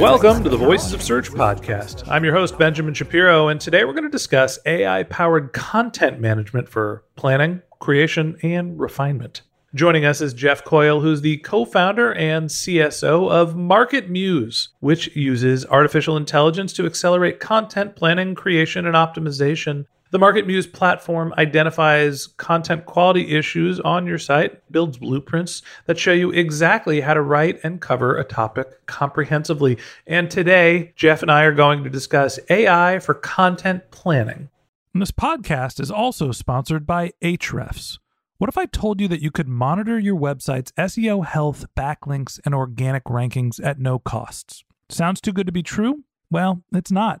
Welcome to the Voices of Search podcast. I'm your host, Benjamin Shapiro, and today we're going to discuss AI powered content management for planning, creation, and refinement. Joining us is Jeff Coyle, who's the co founder and CSO of MarketMuse, which uses artificial intelligence to accelerate content planning, creation, and optimization. The MarketMuse platform identifies content quality issues on your site, builds blueprints that show you exactly how to write and cover a topic comprehensively. And today, Jeff and I are going to discuss AI for content planning. And this podcast is also sponsored by Ahrefs. What if I told you that you could monitor your website's SEO health, backlinks, and organic rankings at no costs? Sounds too good to be true? Well, it's not,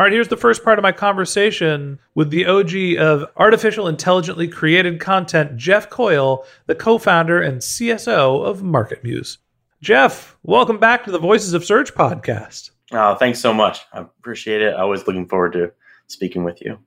All right, here's the first part of my conversation with the OG of artificial intelligently created content, Jeff Coyle, the co-founder and CSO of MarketMuse. Jeff, welcome back to the Voices of Search podcast. Oh, thanks so much. I appreciate it. I was looking forward to speaking with you.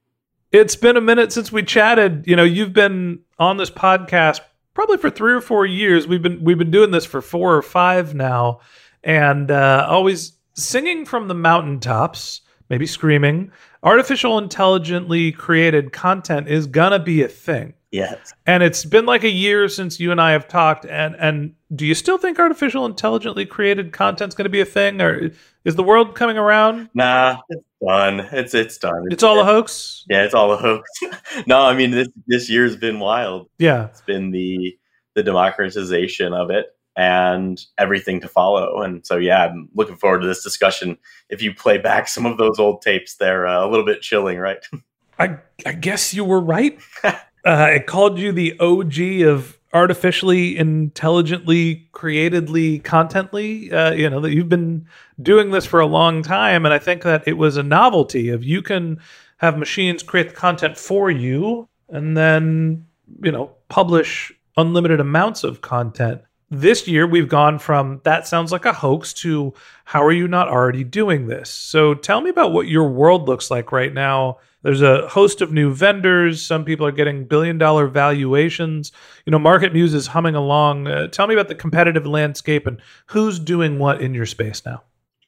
It's been a minute since we chatted. You know, you've been on this podcast probably for three or four years. We've been we've been doing this for four or five now, and uh, always singing from the mountaintops, maybe screaming. Artificial intelligently created content is gonna be a thing. Yes. And it's been like a year since you and I have talked. And and do you still think artificial intelligently created content's going to be a thing, or is the world coming around? Nah, it's done. It's it's done. It's all a hoax. Yeah, it's all a hoax. no, I mean this this year's been wild. Yeah, It's been the the democratization of it and everything to follow. And so yeah, I'm looking forward to this discussion. If you play back some of those old tapes, they're uh, a little bit chilling, right? I I guess you were right. uh, I called you the OG of artificially intelligently createdly contently uh, you know that you've been doing this for a long time and i think that it was a novelty of you can have machines create the content for you and then you know publish unlimited amounts of content this year we've gone from that sounds like a hoax to how are you not already doing this so tell me about what your world looks like right now there's a host of new vendors. Some people are getting billion dollar valuations. You know, MarketMuse is humming along. Uh, tell me about the competitive landscape and who's doing what in your space now.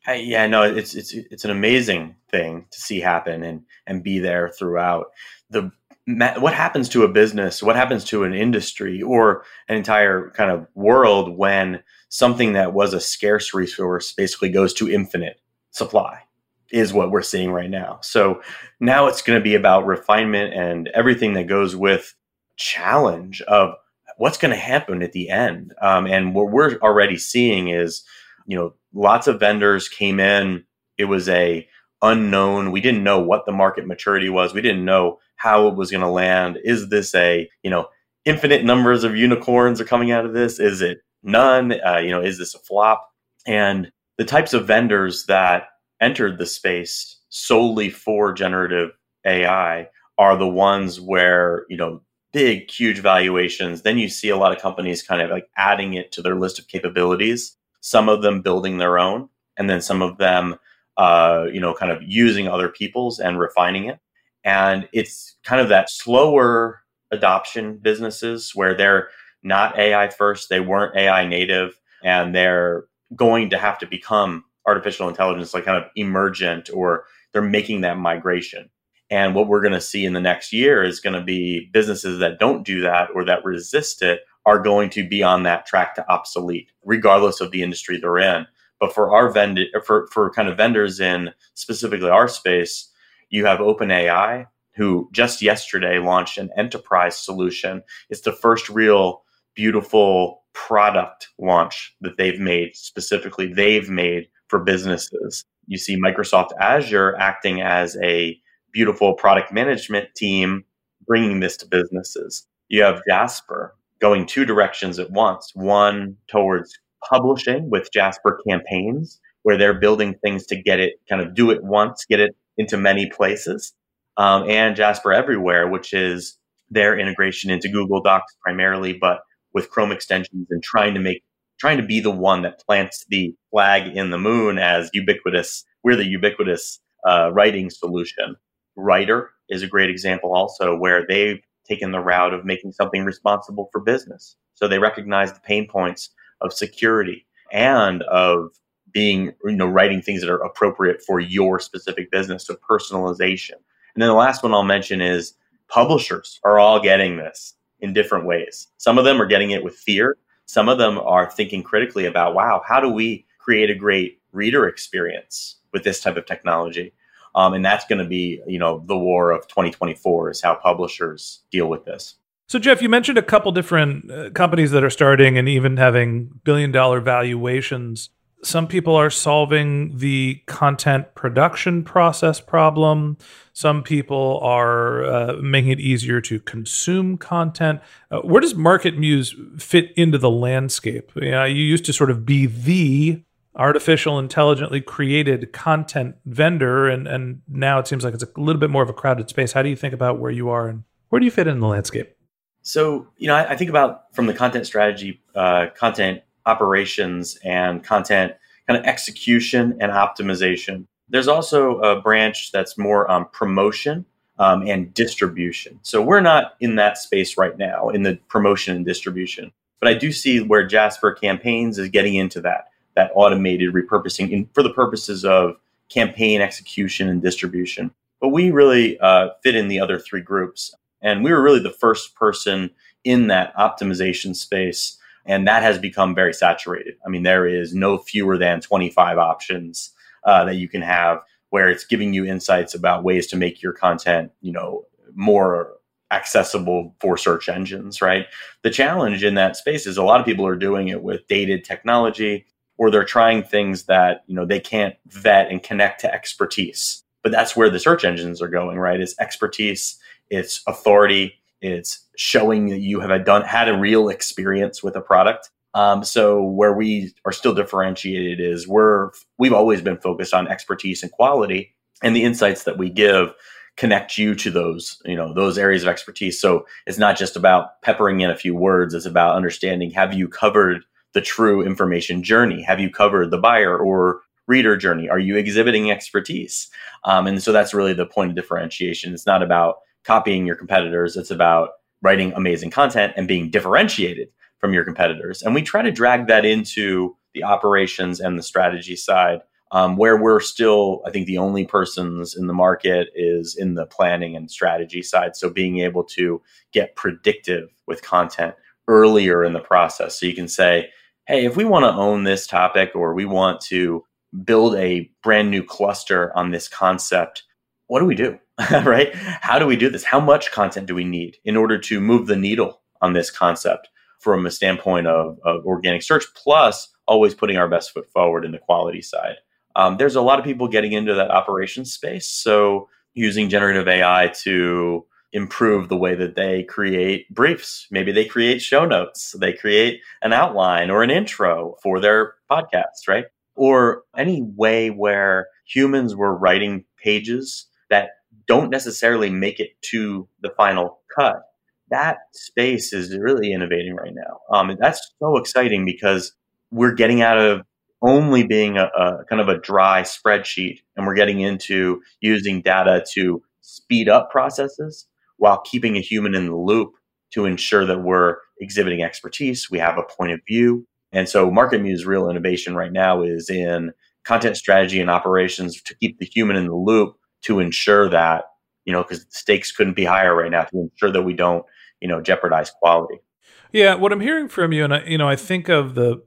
Hey, yeah, no, it's it's it's an amazing thing to see happen and and be there throughout. The what happens to a business, what happens to an industry or an entire kind of world when something that was a scarce resource basically goes to infinite supply is what we're seeing right now. So now it's going to be about refinement and everything that goes with challenge of what's going to happen at the end. Um, and what we're already seeing is, you know, lots of vendors came in. It was a unknown. We didn't know what the market maturity was. We didn't know how it was going to land. Is this a, you know, infinite numbers of unicorns are coming out of this? Is it none? Uh, you know, is this a flop? And the types of vendors that entered the space solely for generative AI are the ones where, you know, big, huge valuations. Then you see a lot of companies kind of like adding it to their list of capabilities, some of them building their own, and then some of them, uh, you know, kind of using other people's and refining it. And it's kind of that slower adoption businesses where they're not AI first, they weren't AI native, and they're going to have to become artificial intelligence like kind of emergent or they're making that migration. And what we're going to see in the next year is going to be businesses that don't do that or that resist it are going to be on that track to obsolete, regardless of the industry they're in. But for our vendor, for, for kind of vendors in specifically our space, you have OpenAI, who just yesterday launched an enterprise solution. It's the first real beautiful product launch that they've made specifically they've made for businesses. You see Microsoft Azure acting as a beautiful product management team bringing this to businesses. You have Jasper going two directions at once one towards publishing with Jasper campaigns, where they're building things to get it kind of do it once, get it into many places, um, and Jasper Everywhere, which is their integration into Google Docs primarily, but with Chrome extensions and trying to make trying to be the one that plants the flag in the moon as ubiquitous. We're the ubiquitous uh, writing solution. Writer is a great example also where they've taken the route of making something responsible for business. So they recognize the pain points of security and of being, you know, writing things that are appropriate for your specific business. So personalization. And then the last one I'll mention is publishers are all getting this in different ways. Some of them are getting it with fear. Some of them are thinking critically about, wow, how do we create a great reader experience with this type of technology? Um, and that's going to be, you know, the war of 2024 is how publishers deal with this. So, Jeff, you mentioned a couple different uh, companies that are starting and even having billion dollar valuations. Some people are solving the content production process problem. Some people are uh, making it easier to consume content. Uh, where does MarketMuse fit into the landscape? You, know, you used to sort of be the artificial intelligently created content vendor and and now it seems like it's a little bit more of a crowded space how do you think about where you are and where do you fit in the landscape so you know i, I think about from the content strategy uh, content operations and content kind of execution and optimization there's also a branch that's more um, promotion um, and distribution so we're not in that space right now in the promotion and distribution but i do see where jasper campaigns is getting into that that automated repurposing in, for the purposes of campaign execution and distribution. But we really uh, fit in the other three groups. And we were really the first person in that optimization space. And that has become very saturated. I mean, there is no fewer than 25 options uh, that you can have where it's giving you insights about ways to make your content, you know, more accessible for search engines, right? The challenge in that space is a lot of people are doing it with dated technology or they're trying things that you know they can't vet and connect to expertise but that's where the search engines are going right it's expertise it's authority it's showing that you have done had a real experience with a product um, so where we are still differentiated is we're we've always been focused on expertise and quality and the insights that we give connect you to those you know those areas of expertise so it's not just about peppering in a few words it's about understanding have you covered the true information journey? Have you covered the buyer or reader journey? Are you exhibiting expertise? Um, and so that's really the point of differentiation. It's not about copying your competitors, it's about writing amazing content and being differentiated from your competitors. And we try to drag that into the operations and the strategy side. Um, where we're still, I think, the only persons in the market is in the planning and strategy side. So being able to get predictive with content earlier in the process. So you can say, hey, if we want to own this topic or we want to build a brand new cluster on this concept, what do we do? right? How do we do this? How much content do we need in order to move the needle on this concept from a standpoint of, of organic search, plus always putting our best foot forward in the quality side? Um, there's a lot of people getting into that operations space. So using generative AI to improve the way that they create briefs. Maybe they create show notes, they create an outline or an intro for their podcast, right? Or any way where humans were writing pages that don't necessarily make it to the final cut. That space is really innovating right now. Um, and that's so exciting because we're getting out of only being a, a, kind of a dry spreadsheet and we're getting into using data to speed up processes while keeping a human in the loop to ensure that we're exhibiting expertise we have a point of view and so MarketMuse's real innovation right now is in content strategy and operations to keep the human in the loop to ensure that you know because stakes couldn't be higher right now to ensure that we don't you know jeopardize quality yeah what i'm hearing from you and I, you know i think of the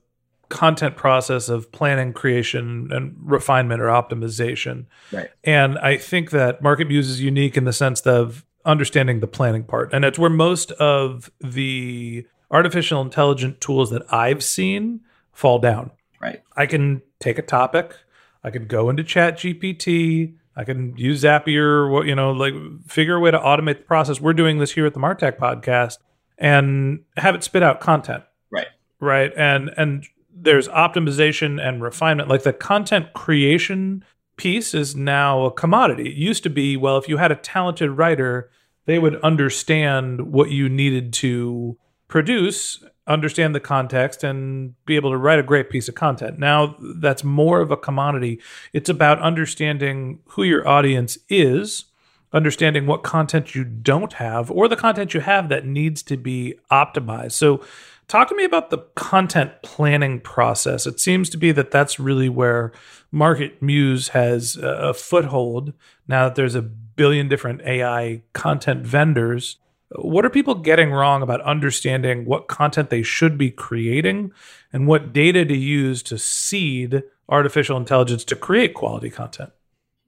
content process of planning, creation, and refinement or optimization. Right. And I think that MarketMuse is unique in the sense of understanding the planning part. And it's where most of the artificial intelligent tools that I've seen fall down. Right. I can take a topic, I can go into ChatGPT, I can use Zapier, what you know, like figure a way to automate the process. We're doing this here at the Martech podcast and have it spit out content. Right. Right. And and there's optimization and refinement. Like the content creation piece is now a commodity. It used to be, well, if you had a talented writer, they would understand what you needed to produce, understand the context, and be able to write a great piece of content. Now that's more of a commodity. It's about understanding who your audience is, understanding what content you don't have, or the content you have that needs to be optimized. So Talk to me about the content planning process. It seems to be that that's really where MarketMuse has a foothold now that there's a billion different AI content vendors. What are people getting wrong about understanding what content they should be creating and what data to use to seed artificial intelligence to create quality content?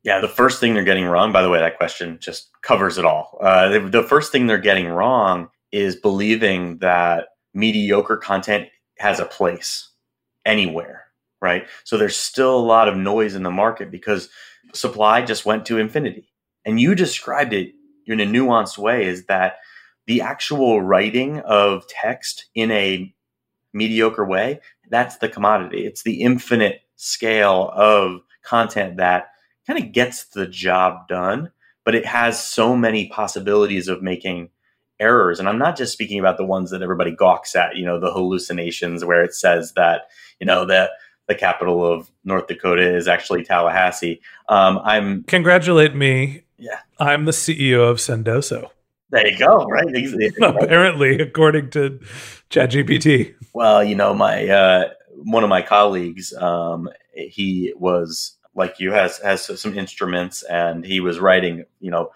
Yeah, the first thing they're getting wrong, by the way, that question just covers it all. Uh, the, the first thing they're getting wrong is believing that mediocre content has a place anywhere, right? So there's still a lot of noise in the market because supply just went to infinity. And you described it in a nuanced way is that the actual writing of text in a mediocre way, that's the commodity. It's the infinite scale of content that kind of gets the job done, but it has so many possibilities of making errors. And I'm not just speaking about the ones that everybody gawks at, you know, the hallucinations where it says that, you know, that the capital of North Dakota is actually Tallahassee. Um, I'm congratulate me. Yeah, I'm the CEO of Sendoso. There you go. Right. Apparently, according to ChatGPT. Well, you know, my uh, one of my colleagues, um, he was like you has has some instruments, and he was writing, you know,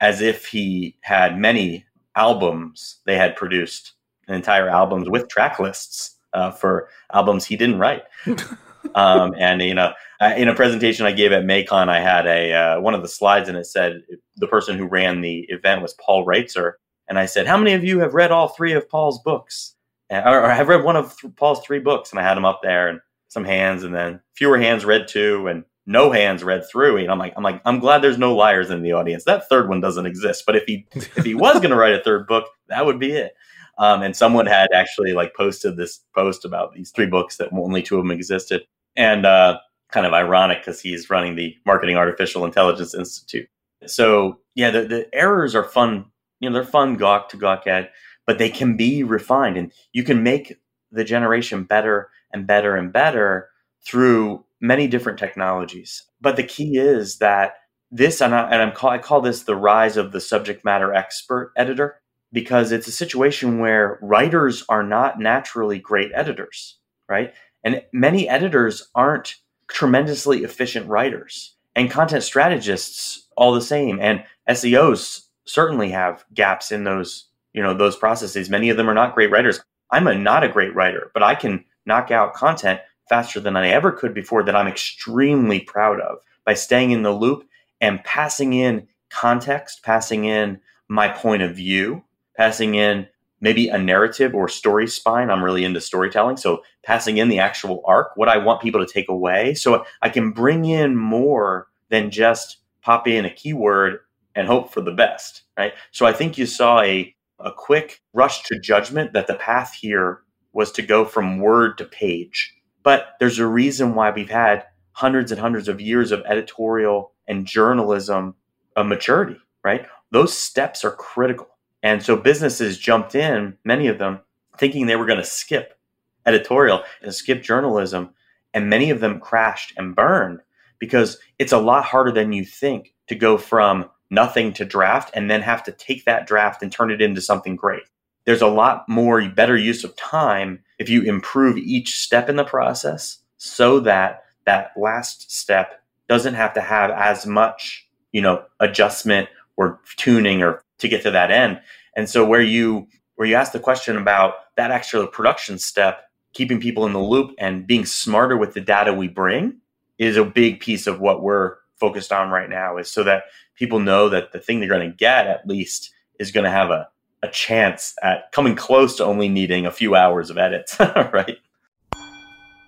as if he had many albums they had produced, entire albums with track lists uh, for albums he didn't write. um, and you know, in a presentation I gave at MAICON, I had a uh, one of the slides, and it said the person who ran the event was Paul Roetzer, and I said, "How many of you have read all three of Paul's books, or, have read one of th- Paul's three books?" And I had him up there, and some hands, and then fewer hands read two, and no hands read through and I'm like, I'm like, I'm glad there's no liars in the audience. That third one doesn't exist. But if he if he was going to write a third book, that would be it. Um, and someone had actually like posted this post about these three books that only two of them existed, and uh, kind of ironic because he's running the Marketing Artificial Intelligence Institute. So yeah, the, the errors are fun. You know, they're fun gawk to gawk at, but they can be refined, and you can make the generation better and better and better through many different technologies. But the key is that this, and, I, and call, I call this the rise of the subject matter expert editor, because it's a situation where writers are not naturally great editors, right? And many editors aren't tremendously efficient writers, and content strategists all the same, and SEOs certainly have gaps in those you know those processes. Many of them are not great writers. I'm a not a great writer, but I can knock out content faster than I ever could before that I'm extremely proud of by staying in the loop and passing in context, passing in my point of view, passing in maybe a narrative or story spine. I'm really into storytelling. So passing in the actual arc, what I want people to take away. So I can bring in more than just pop in a keyword and hope for the best. Right. So I think you saw a, a quick rush to judgment that the path here was to go from word to page. But there's a reason why we've had hundreds and hundreds of years of editorial and journalism of maturity, right? Those steps are critical. And so businesses jumped in, many of them, thinking they were going to skip editorial and skip journalism. And many of them crashed and burned because it's a lot harder than you think to go from nothing to draft and then have to take that draft and turn it into something great. There's a lot more better use of time if you improve each step in the process so that that last step doesn't have to have as much, you know, adjustment or tuning or to get to that end. And so where you where you ask the question about that extra production step, keeping people in the loop and being smarter with the data we bring is a big piece of what we're focused on right now is so that people know that the thing they're going to get at least is going to have a, a chance at coming close to only needing a few hours of edits, right?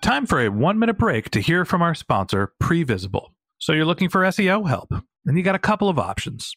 Time for a one minute break to hear from our sponsor, Previsible. So you're looking for SEO help, and you got a couple of options.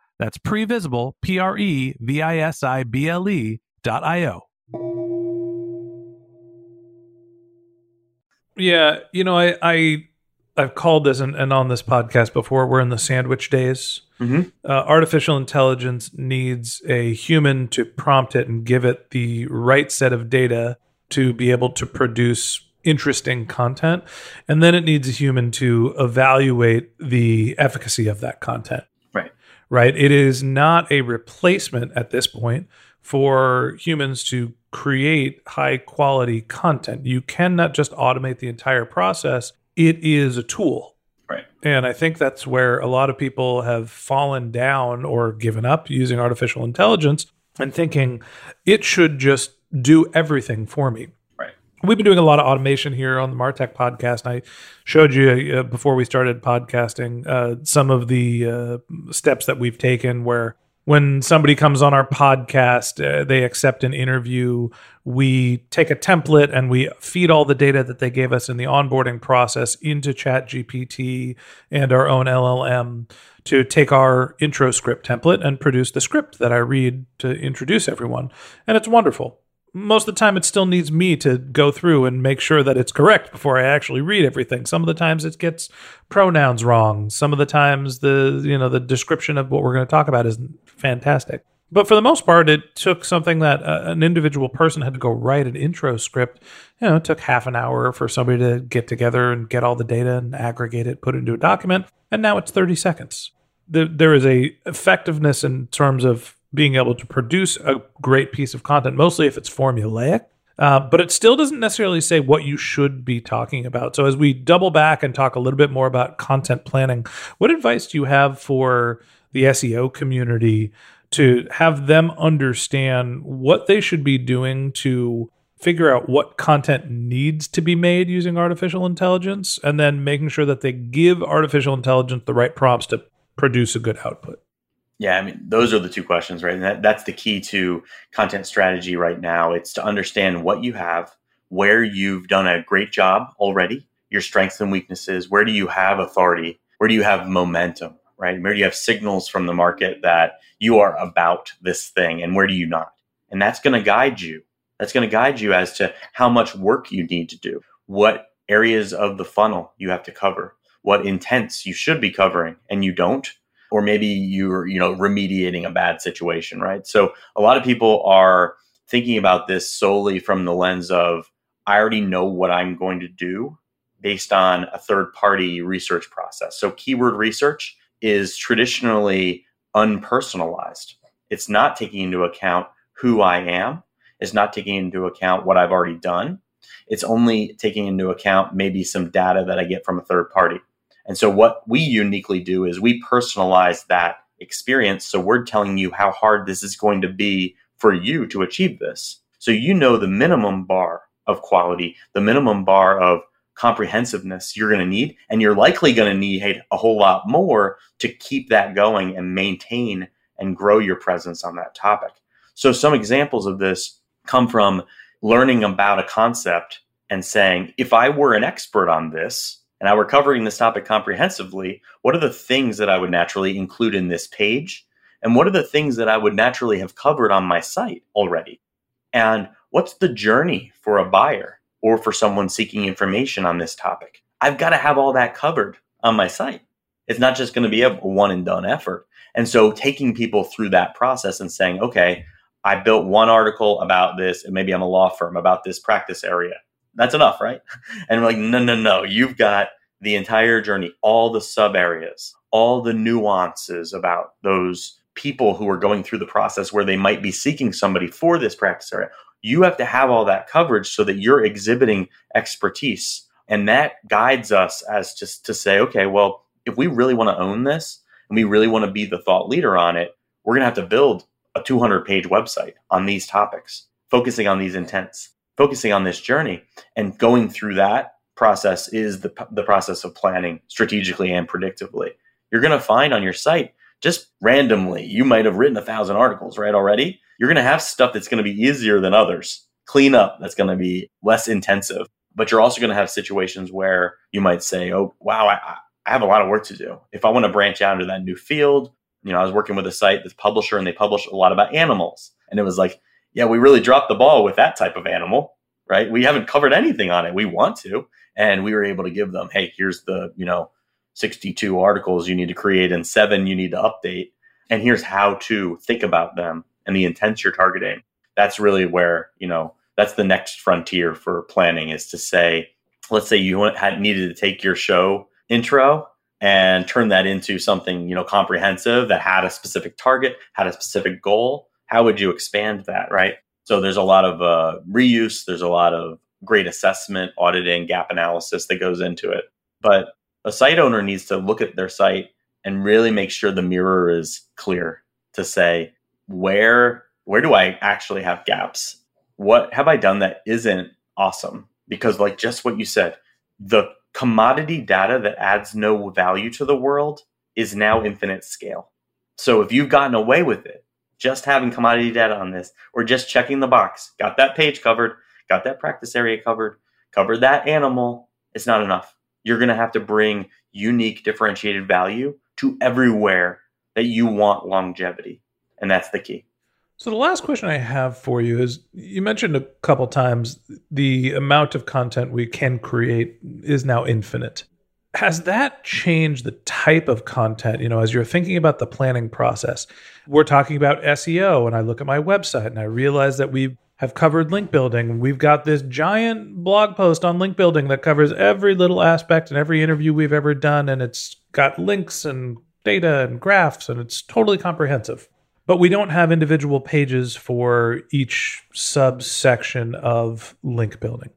that's previsible, P R E V I S I B L E dot I O. Yeah, you know, I, I I've called this and, and on this podcast before. We're in the sandwich days. Mm-hmm. Uh, artificial intelligence needs a human to prompt it and give it the right set of data to be able to produce interesting content, and then it needs a human to evaluate the efficacy of that content right? It is not a replacement at this point for humans to create high quality content. You cannot just automate the entire process. It is a tool. Right. And I think that's where a lot of people have fallen down or given up using artificial intelligence and thinking it should just do everything for me we've been doing a lot of automation here on the Martech podcast. I showed you uh, before we started podcasting uh, some of the uh, steps that we've taken where when somebody comes on our podcast, uh, they accept an interview. We take a template and we feed all the data that they gave us in the onboarding process into ChatGPT and our own LLM to take our intro script template and produce the script that I read to introduce everyone. And it's wonderful most of the time it still needs me to go through and make sure that it's correct before I actually read everything. Some of the times it gets pronouns wrong. Some of the times the you know the description of what we're going to talk about is fantastic. But for the most part, it took something that uh, an individual person had to go write an intro script. You know, it took half an hour for somebody to get together and get all the data and aggregate it, put it into a document, and now it's 30 seconds. there is a effectiveness in terms of being able to produce a great piece of content, mostly if it's formulaic. Uh, but it still doesn't necessarily say what you should be talking about. So, as we double back and talk a little bit more about content planning, what advice do you have for the SEO community to have them understand what they should be doing to figure out what content needs to be made using artificial intelligence and then making sure that they give artificial intelligence the right prompts to produce a good output? Yeah, I mean, those are the two questions, right? And that, that's the key to content strategy right now. It's to understand what you have, where you've done a great job already, your strengths and weaknesses, where do you have authority, where do you have momentum, right? Where do you have signals from the market that you are about this thing, and where do you not? And that's going to guide you. That's going to guide you as to how much work you need to do, what areas of the funnel you have to cover, what intents you should be covering and you don't or maybe you're you know remediating a bad situation right? So a lot of people are thinking about this solely from the lens of i already know what i'm going to do based on a third party research process. So keyword research is traditionally unpersonalized. It's not taking into account who i am. It's not taking into account what i've already done. It's only taking into account maybe some data that i get from a third party and so what we uniquely do is we personalize that experience. So we're telling you how hard this is going to be for you to achieve this. So you know the minimum bar of quality, the minimum bar of comprehensiveness you're going to need. And you're likely going to need a whole lot more to keep that going and maintain and grow your presence on that topic. So some examples of this come from learning about a concept and saying, if I were an expert on this, and I were covering this topic comprehensively, what are the things that I would naturally include in this page? And what are the things that I would naturally have covered on my site already? And what's the journey for a buyer or for someone seeking information on this topic? I've got to have all that covered on my site. It's not just going to be a one and done effort. And so taking people through that process and saying, okay, I built one article about this, and maybe I'm a law firm about this practice area that's enough, right? And we're like, no, no, no. You've got the entire journey, all the sub areas, all the nuances about those people who are going through the process where they might be seeking somebody for this practice area. You have to have all that coverage so that you're exhibiting expertise. And that guides us as just to say, okay, well, if we really want to own this and we really want to be the thought leader on it, we're going to have to build a 200 page website on these topics, focusing on these intents focusing on this journey and going through that process is the, the process of planning strategically and predictably. You're going to find on your site just randomly, you might have written a thousand articles, right? Already, you're going to have stuff that's going to be easier than others. Clean up that's going to be less intensive, but you're also going to have situations where you might say, "Oh, wow, I, I have a lot of work to do. If I want to branch out into that new field, you know, I was working with a site that's publisher, and they publish a lot about animals, and it was like, yeah, we really dropped the ball with that type of animal, right? We haven't covered anything on it. We want to. And we were able to give them, hey, here's the, you know, 62 articles you need to create and seven you need to update. And here's how to think about them and the intents you're targeting. That's really where, you know, that's the next frontier for planning is to say, let's say you had needed to take your show intro and turn that into something, you know, comprehensive that had a specific target, had a specific goal how would you expand that, right? So there's a lot of uh, reuse, there's a lot of great assessment, auditing, gap analysis that goes into it. But a site owner needs to look at their site and really make sure the mirror is clear to say where where do I actually have gaps? What have I done that isn't awesome? Because like just what you said, the commodity data that adds no value to the world is now infinite scale. So if you've gotten away with it, just having commodity data on this or just checking the box. Got that page covered, got that practice area covered, covered that animal. It's not enough. You're going to have to bring unique differentiated value to everywhere that you want longevity. And that's the key. So the last question I have for you is you mentioned a couple times the amount of content we can create is now infinite has that changed the type of content? You know as you're thinking about the planning process we're talking about seo and i look at my website and i realize that we have covered link building. We've got this giant blog post on link building that covers every little aspect and every interview we've ever done and it's got links and data and graphs and it's totally comprehensive. But we don't have individual pages for each subsection of link building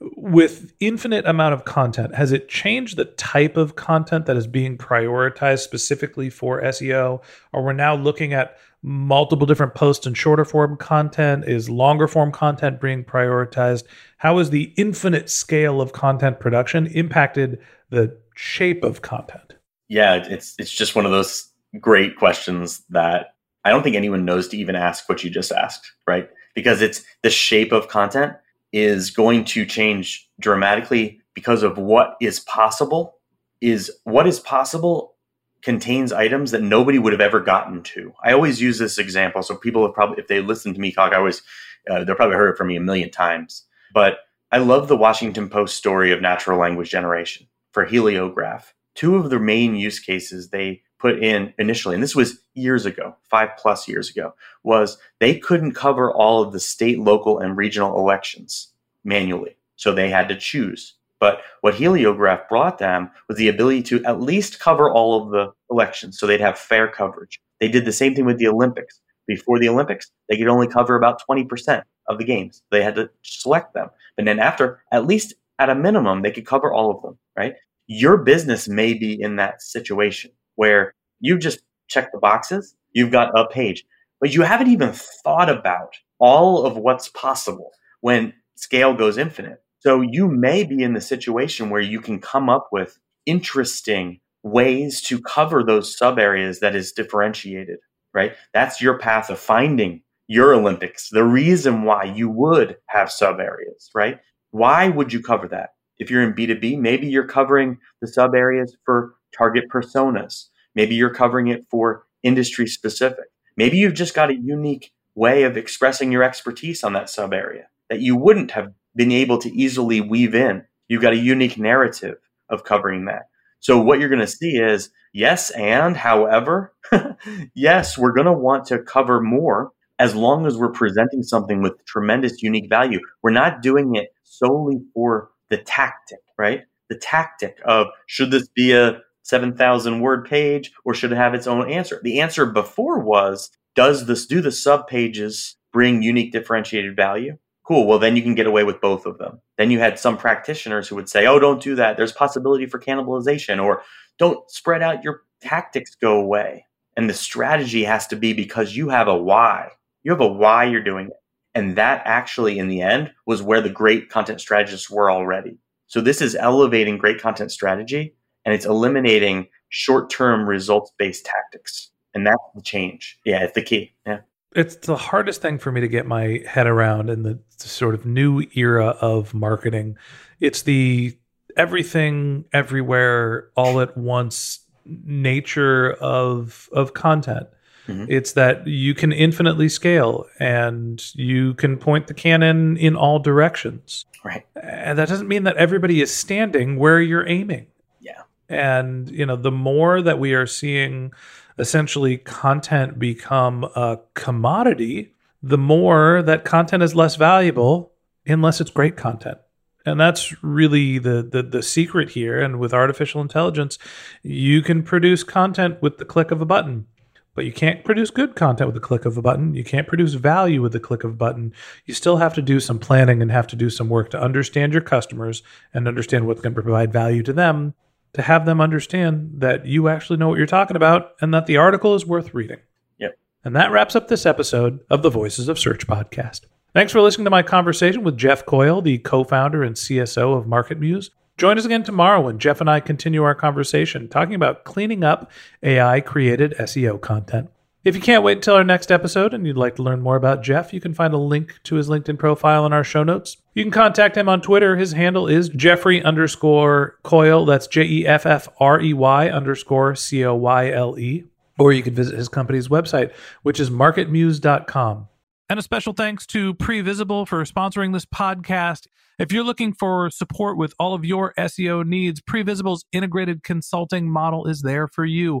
with infinite amount of content has it changed the type of content that is being prioritized specifically for seo are we're now looking at multiple different posts and shorter form content? Is longer form content being prioritized? How has the infinite scale of content production impacted the shape of content? Yeah it's it's just one of those great questions that I don't think anyone knows to even ask what you just asked, right? Because it's the shape of content is going to change dramatically because of what is possible is what is possible contains items that nobody would have ever gotten to. I always use this example. So people have probably, if they listen to me talk, I always, uh, they'll probably heard it from me a million times. But I love the Washington Post story of natural language generation for Heliograf. Two of the main use cases they put in initially, and this was years ago, five plus years ago, was they couldn't cover all of the state, local, and regional elections manually. So they had to choose. But what Heliograf brought them was the ability to at least cover all of the elections so they'd have fair coverage. They did the same thing with the Olympics. Before the Olympics, they could only cover about 20% of the games. They had to select them. But then after, at least at a minimum, they could cover all of them, right? Your business may be in that situation where you just check the boxes, you've got a page, but you haven't even thought about all of what's possible when scale goes infinite. So you may be in the situation where you can come up with interesting ways to cover those sub areas that is differentiated, right? That's your path of finding your Olympics, the reason why you would have sub areas, right? Why would you cover that? If you're in B2B, maybe you're covering the sub areas for target personas. Maybe you're covering it for industry specific. Maybe you've just got a unique way of expressing your expertise on that sub area that you wouldn't have been able to easily weave in. You've got a unique narrative of covering that. So what you're going to see is yes, and however, yes, we're going to want to cover more as long as we're presenting something with tremendous unique value. We're not doing it solely for the tactic, right? The tactic of should this be a 7,000 word page or should it have its own answer? The answer before was does this do the sub pages bring unique differentiated value? Cool. Well, then you can get away with both of them. Then you had some practitioners who would say, oh, don't do that. There's possibility for cannibalization or don't spread out your tactics go away. And the strategy has to be because you have a why. You have a why you're doing it. And that actually, in the end, was where the great content strategists were already. So this is elevating great content strategy and it's eliminating short term results based tactics. And that's the change. Yeah, it's the key. Yeah. It's the hardest thing for me to get my head around in the sort of new era of marketing. It's the everything, everywhere, all at once nature of of content. Mm-hmm. It's that you can infinitely scale and you can point the cannon in all directions. Right. And that doesn't mean that everybody is standing where you're aiming. And, you know, the more that we are seeing essentially content become a commodity, the more that content is less valuable unless it's great content. And that's really the, the the secret here. And with artificial intelligence, you can produce content with the click of a button, but you can't produce good content with the click of a button. You can't produce value with the click of a button. You still have to do some planning and have to do some work to understand your customers and understand what's going to provide value to them to have them understand that you actually know what you're talking about and that the article is worth reading. Yep. And that wraps up this episode of the Voices of Search podcast. Thanks for listening to my conversation with Jeff Coyle, the co founder and CSO of MarketMuse. Join us again tomorrow when Jeff and I continue our conversation talking about cleaning up AI created SEO content. If you can't wait until our next episode and you'd like to learn more about Jeff, you can find a link to his LinkedIn profile in our show notes. You can contact him on Twitter. His handle is Jeffrey underscore Coyle. That's J E F F R E Y underscore C O Y L E. Or you can visit his company's website, which is marketmuse.com. And a special thanks to Previsible for sponsoring this podcast. If you're looking for support with all of your SEO needs, Previsible's integrated consulting model is there for you.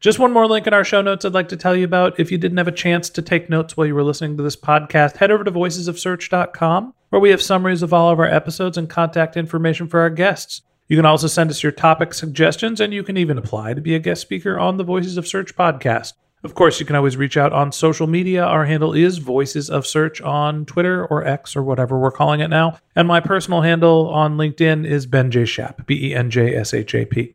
Just one more link in our show notes I'd like to tell you about. If you didn't have a chance to take notes while you were listening to this podcast, head over to voicesofsearch.com where we have summaries of all of our episodes and contact information for our guests. You can also send us your topic suggestions, and you can even apply to be a guest speaker on the Voices of Search podcast. Of course, you can always reach out on social media. Our handle is Voices of Search on Twitter or X or whatever we're calling it now. And my personal handle on LinkedIn is Ben J. Shap, B E N J S H A P.